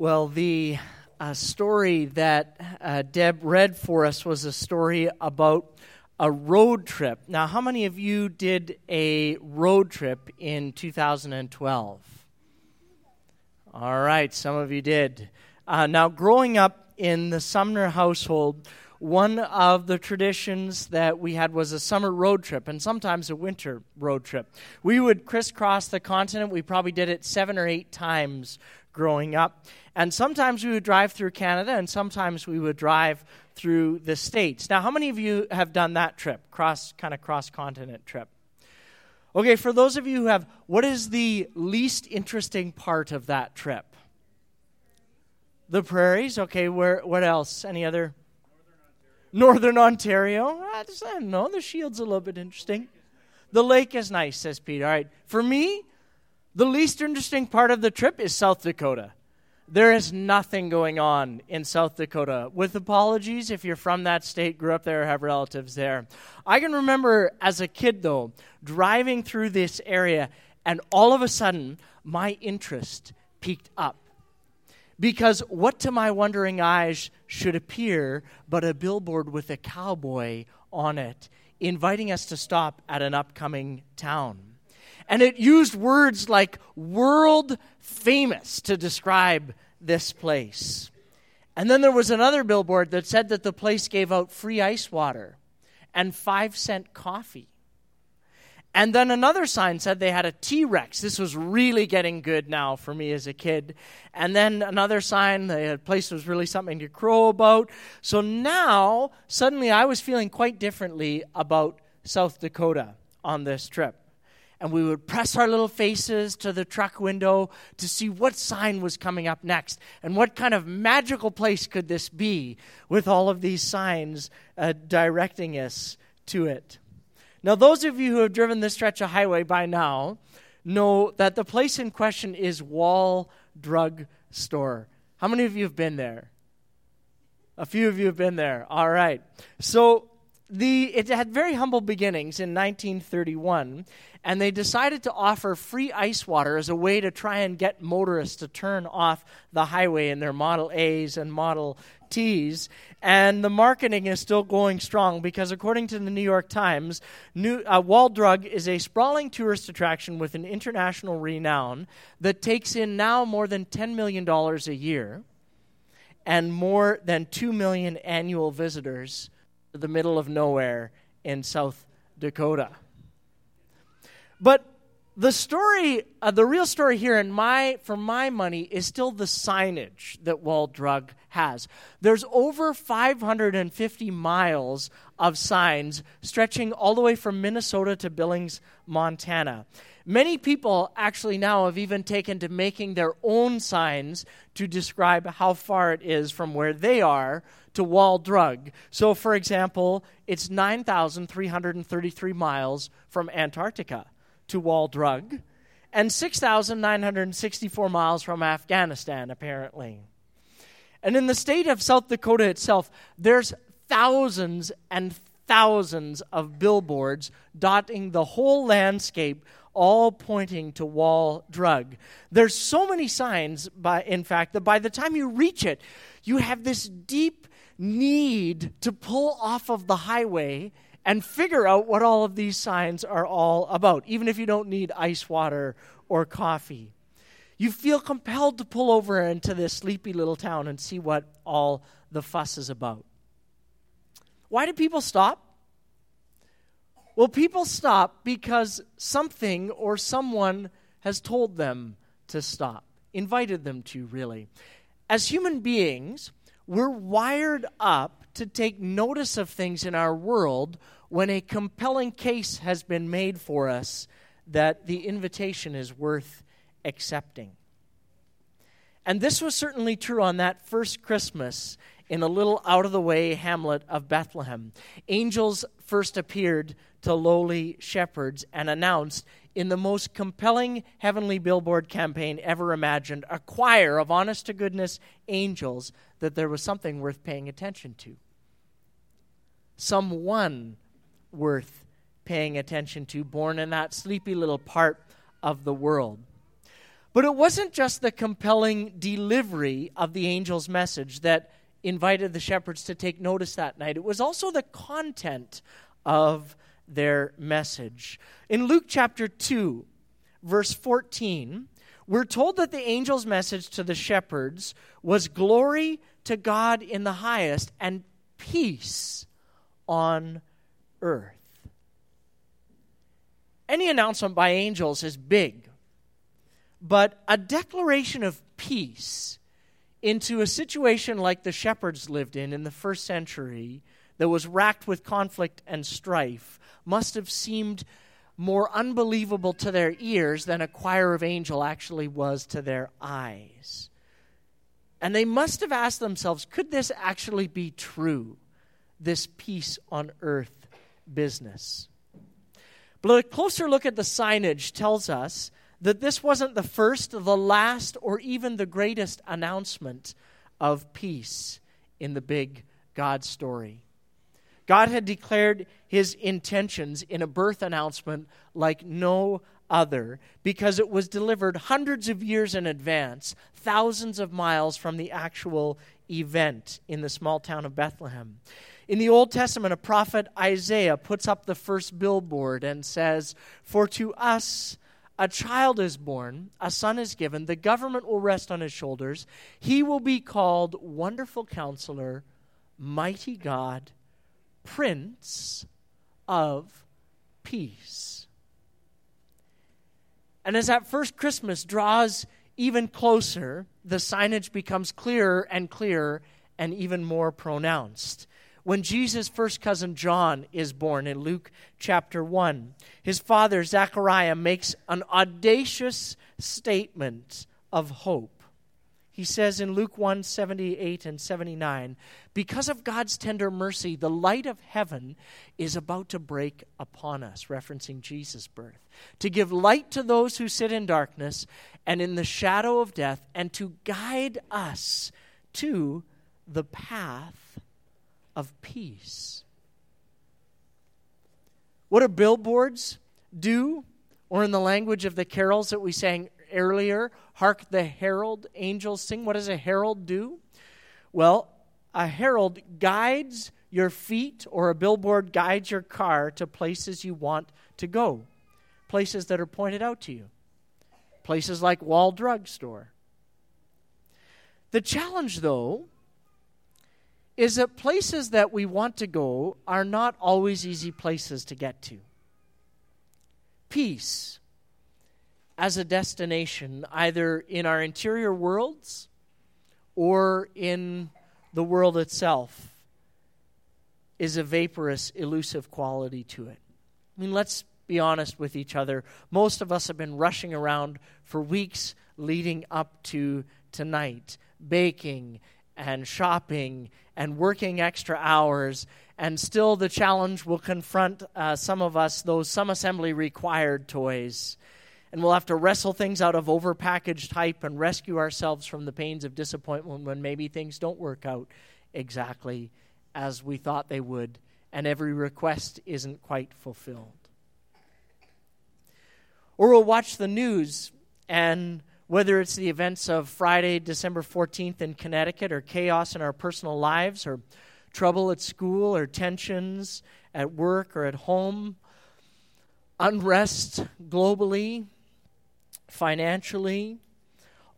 Well, the uh, story that uh, Deb read for us was a story about a road trip. Now, how many of you did a road trip in 2012? All right, some of you did. Uh, now, growing up in the Sumner household, one of the traditions that we had was a summer road trip and sometimes a winter road trip. We would crisscross the continent. We probably did it seven or eight times growing up. And sometimes we would drive through Canada, and sometimes we would drive through the States. Now, how many of you have done that trip, cross kind of cross continent trip? Okay, for those of you who have, what is the least interesting part of that trip? The prairies. Okay, where? What else? Any other? Northern Ontario. Northern Ontario. I, just, I don't know. The Shield's a little bit interesting. The lake is nice, says Pete. All right. For me, the least interesting part of the trip is South Dakota. There is nothing going on in South Dakota. With apologies if you're from that state, grew up there, have relatives there. I can remember as a kid, though, driving through this area, and all of a sudden, my interest peaked up. Because what to my wondering eyes should appear but a billboard with a cowboy on it, inviting us to stop at an upcoming town? And it used words like world famous to describe this place. And then there was another billboard that said that the place gave out free ice water and five cent coffee. And then another sign said they had a T Rex. This was really getting good now for me as a kid. And then another sign, the place was really something to crow about. So now, suddenly, I was feeling quite differently about South Dakota on this trip and we would press our little faces to the truck window to see what sign was coming up next and what kind of magical place could this be with all of these signs uh, directing us to it. Now, those of you who have driven this stretch of highway by now know that the place in question is Wall Drug Store. How many of you have been there? A few of you have been there. All right. So, the, it had very humble beginnings in 1931, and they decided to offer free ice water as a way to try and get motorists to turn off the highway in their Model A's and Model T's. And the marketing is still going strong because, according to the New York Times, New, uh, Wall Drug is a sprawling tourist attraction with an international renown that takes in now more than $10 million a year and more than 2 million annual visitors to the middle of nowhere in South Dakota. But the story, uh, the real story here, in my, for my money, is still the signage that Wall Drug has. There's over 550 miles of signs stretching all the way from Minnesota to Billings, Montana. Many people actually now have even taken to making their own signs to describe how far it is from where they are to Wall Drug. So, for example, it's 9,333 miles from Antarctica to Wall Drug, and 6,964 miles from Afghanistan, apparently. And in the state of South Dakota itself, there's thousands and thousands of billboards dotting the whole landscape, all pointing to Wall Drug. There's so many signs, by, in fact, that by the time you reach it, you have this deep need to pull off of the highway and figure out what all of these signs are all about, even if you don't need ice water or coffee. You feel compelled to pull over into this sleepy little town and see what all the fuss is about. Why do people stop? Well, people stop because something or someone has told them to stop, invited them to, really. As human beings, we're wired up to take notice of things in our world when a compelling case has been made for us that the invitation is worth accepting. And this was certainly true on that first Christmas in a little out of the way hamlet of Bethlehem. Angels first appeared to lowly shepherds and announced, in the most compelling heavenly billboard campaign ever imagined, a choir of honest to goodness angels, that there was something worth paying attention to. Someone worth paying attention to, born in that sleepy little part of the world. But it wasn't just the compelling delivery of the angel's message that invited the shepherds to take notice that night, it was also the content of their message. In Luke chapter 2, verse 14, we're told that the angel's message to the shepherds was glory to God in the highest and peace on earth. Any announcement by angels is big, but a declaration of peace into a situation like the shepherds lived in in the first century that was racked with conflict and strife must have seemed more unbelievable to their ears than a choir of angel actually was to their eyes. And they must have asked themselves could this actually be true, this peace on earth business? But a closer look at the signage tells us that this wasn't the first, the last, or even the greatest announcement of peace in the big God story. God had declared his intentions in a birth announcement like no other because it was delivered hundreds of years in advance, thousands of miles from the actual event in the small town of Bethlehem. In the Old Testament, a prophet Isaiah puts up the first billboard and says, For to us a child is born, a son is given, the government will rest on his shoulders. He will be called Wonderful Counselor, Mighty God Prince of Peace. And as that first Christmas draws even closer, the signage becomes clearer and clearer and even more pronounced. When Jesus' first cousin John is born in Luke chapter 1, his father Zechariah makes an audacious statement of hope. He says in Luke 1 78 and 79, because of God's tender mercy, the light of heaven is about to break upon us, referencing Jesus' birth, to give light to those who sit in darkness and in the shadow of death, and to guide us to the path of peace. What do billboards do? Or in the language of the carols that we sang earlier, hark the herald angels sing. What does a herald do? Well, a herald guides your feet, or a billboard guides your car to places you want to go, places that are pointed out to you, places like Wall Drug Store. The challenge, though, is that places that we want to go are not always easy places to get to. Peace as a destination, either in our interior worlds or in the world itself, is a vaporous, elusive quality to it. I mean, let's be honest with each other. Most of us have been rushing around for weeks leading up to tonight, baking and shopping and working extra hours. And still, the challenge will confront uh, some of us those some assembly required toys and we'll have to wrestle things out of overpackaged hype and rescue ourselves from the pains of disappointment when maybe things don't work out exactly as we thought they would, and every request isn't quite fulfilled. Or we'll watch the news, and whether it's the events of Friday, December 14th in Connecticut, or chaos in our personal lives, or trouble at school, or tensions at work or at home, unrest globally, financially.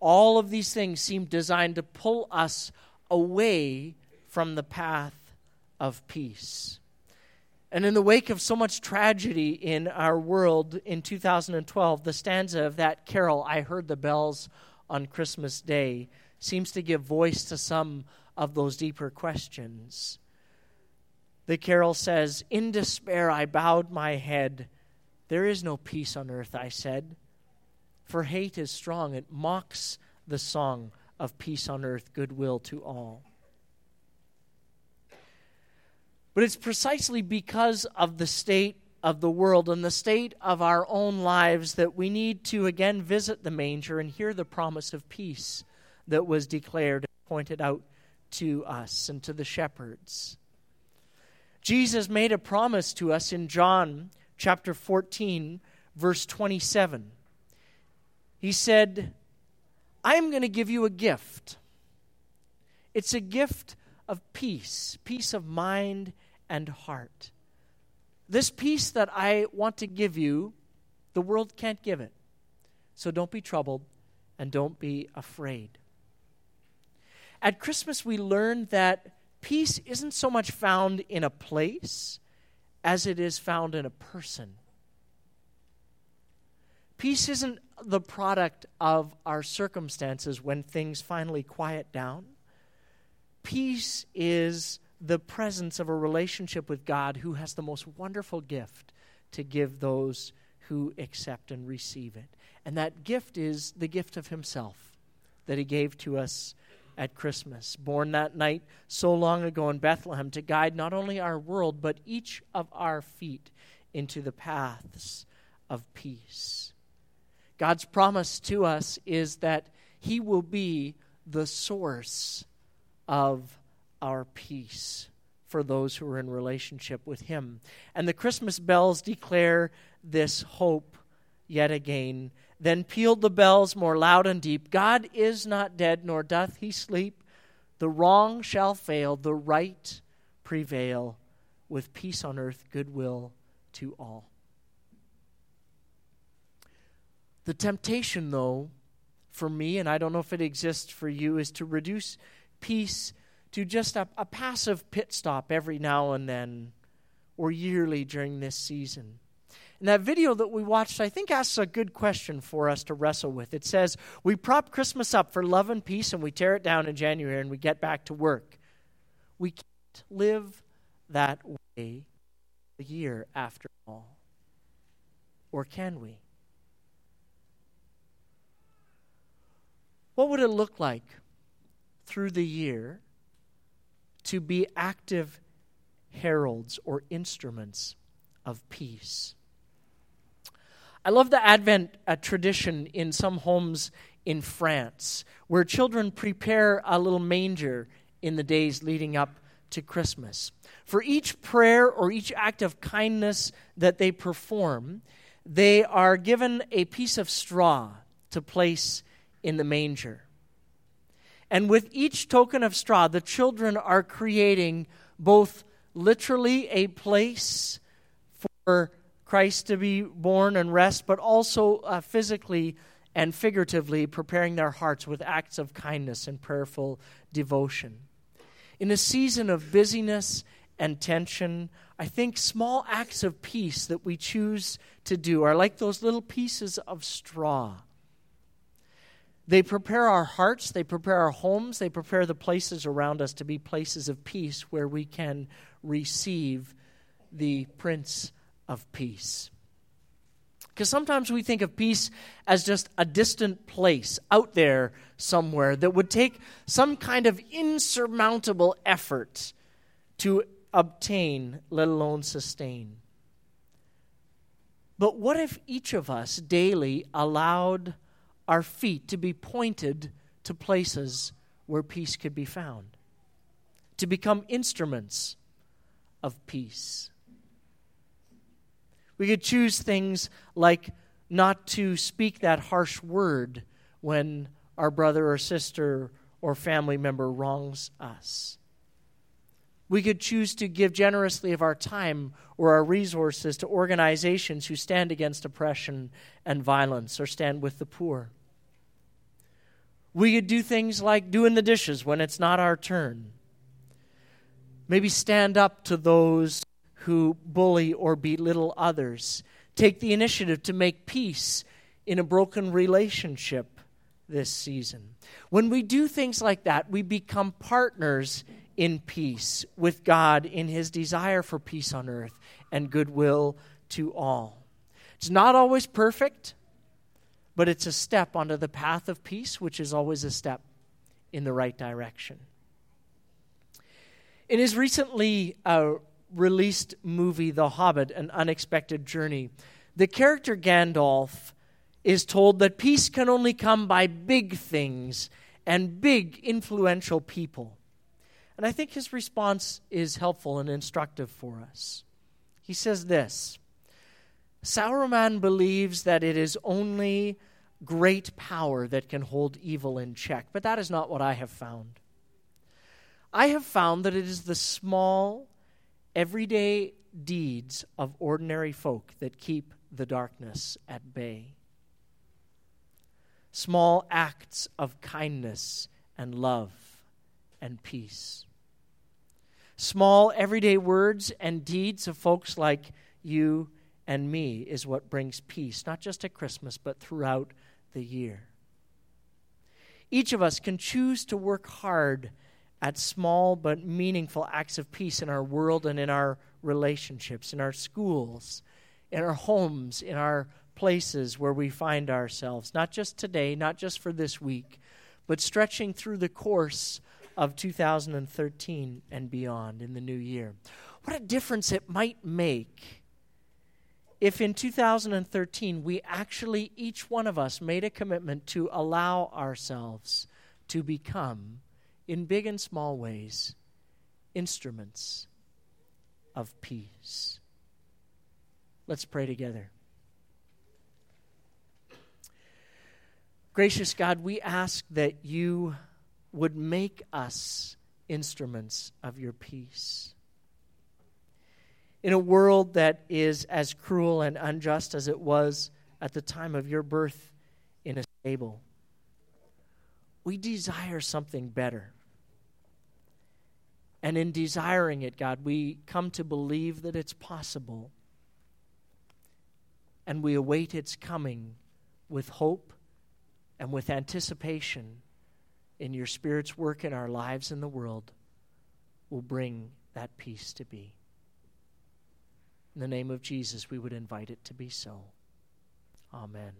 All of these things seem designed to pull us away from the path of peace. And in the wake of so much tragedy in our world in 2012, the stanza of that carol, I Heard the Bells on Christmas Day, seems to give voice to some of those deeper questions. The carol says, In despair I bowed my head. There is no peace on earth, I said. For hate is strong, it mocks the song of peace on earth, goodwill to all. But it's precisely because of the state of the world and the state of our own lives that we need to again visit the manger and hear the promise of peace that was declared and pointed out to us and to the shepherds. Jesus made a promise to us in John chapter 14, verse 27. He said, I'm going to give you a gift. It's a gift of peace, peace of mind and heart. This peace that I want to give you, the world can't give it. So don't be troubled and don't be afraid. At Christmas, we learn that peace isn't so much found in a place as it is found in a person. Peace isn't the product of our circumstances when things finally quiet down. Peace is the presence of a relationship with God who has the most wonderful gift to give those who accept and receive it. And that gift is the gift of Himself that He gave to us at Christmas, born that night so long ago in Bethlehem to guide not only our world, but each of our feet into the paths of peace. God's promise to us is that He will be the source of our peace for those who are in relationship with Him. And the Christmas bells declare this hope yet again. Then pealed the bells more loud and deep God is not dead, nor doth he sleep. The wrong shall fail, the right prevail, with peace on earth, goodwill to all. The temptation, though, for me, and I don't know if it exists for you, is to reduce peace to just a, a passive pit stop every now and then or yearly during this season. And that video that we watched, I think, asks a good question for us to wrestle with. It says, We prop Christmas up for love and peace, and we tear it down in January and we get back to work. We can't live that way a year after all. Or can we? What would it look like through the year to be active heralds or instruments of peace? I love the Advent uh, tradition in some homes in France where children prepare a little manger in the days leading up to Christmas. For each prayer or each act of kindness that they perform, they are given a piece of straw to place in the manger. And with each token of straw, the children are creating both literally a place for Christ to be born and rest, but also uh, physically and figuratively preparing their hearts with acts of kindness and prayerful devotion. In a season of busyness and tension, I think small acts of peace that we choose to do are like those little pieces of straw. They prepare our hearts, they prepare our homes, they prepare the places around us to be places of peace where we can receive the Prince of peace. Because sometimes we think of peace as just a distant place out there somewhere that would take some kind of insurmountable effort to obtain, let alone sustain. But what if each of us daily allowed our feet to be pointed to places where peace could be found? To become instruments of peace. We could choose things like not to speak that harsh word when our brother or sister or family member wrongs us. We could choose to give generously of our time or our resources to organizations who stand against oppression and violence or stand with the poor. We could do things like doing the dishes when it's not our turn. Maybe stand up to those who bully or belittle others. Take the initiative to make peace in a broken relationship this season. When we do things like that, we become partners in peace with God in His desire for peace on earth and goodwill to all. It's not always perfect, but it's a step onto the path of peace, which is always a step in the right direction. In his recently uh, released movie, The Hobbit An Unexpected Journey, the character Gandalf is told that peace can only come by big things and big, influential people. And I think his response is helpful and instructive for us. He says this Sauron believes that it is only great power that can hold evil in check. But that is not what I have found. I have found that it is the small, everyday deeds of ordinary folk that keep the darkness at bay. Small acts of kindness and love and peace. Small, everyday words and deeds of folks like you and me is what brings peace, not just at Christmas, but throughout the year. Each of us can choose to work hard at small but meaningful acts of peace in our world and in our relationships, in our schools, in our homes, in our places where we find ourselves, not just today, not just for this week, but stretching through the course of 2013 and beyond in the new year. What a difference it might make if in 2013 we actually, each one of us, made a commitment to allow ourselves to become, in big and small ways, instruments of peace. Let's pray together. Gracious God, we ask that you would make us instruments of your peace in a world that is as cruel and unjust as it was at the time of your birth in a stable. We desire something better. And in desiring it, God, we come to believe that it's possible. And we await its coming with hope and with anticipation in your Spirit's work in our lives and the world will bring that peace to be. In the name of Jesus, we would invite it to be so. Amen.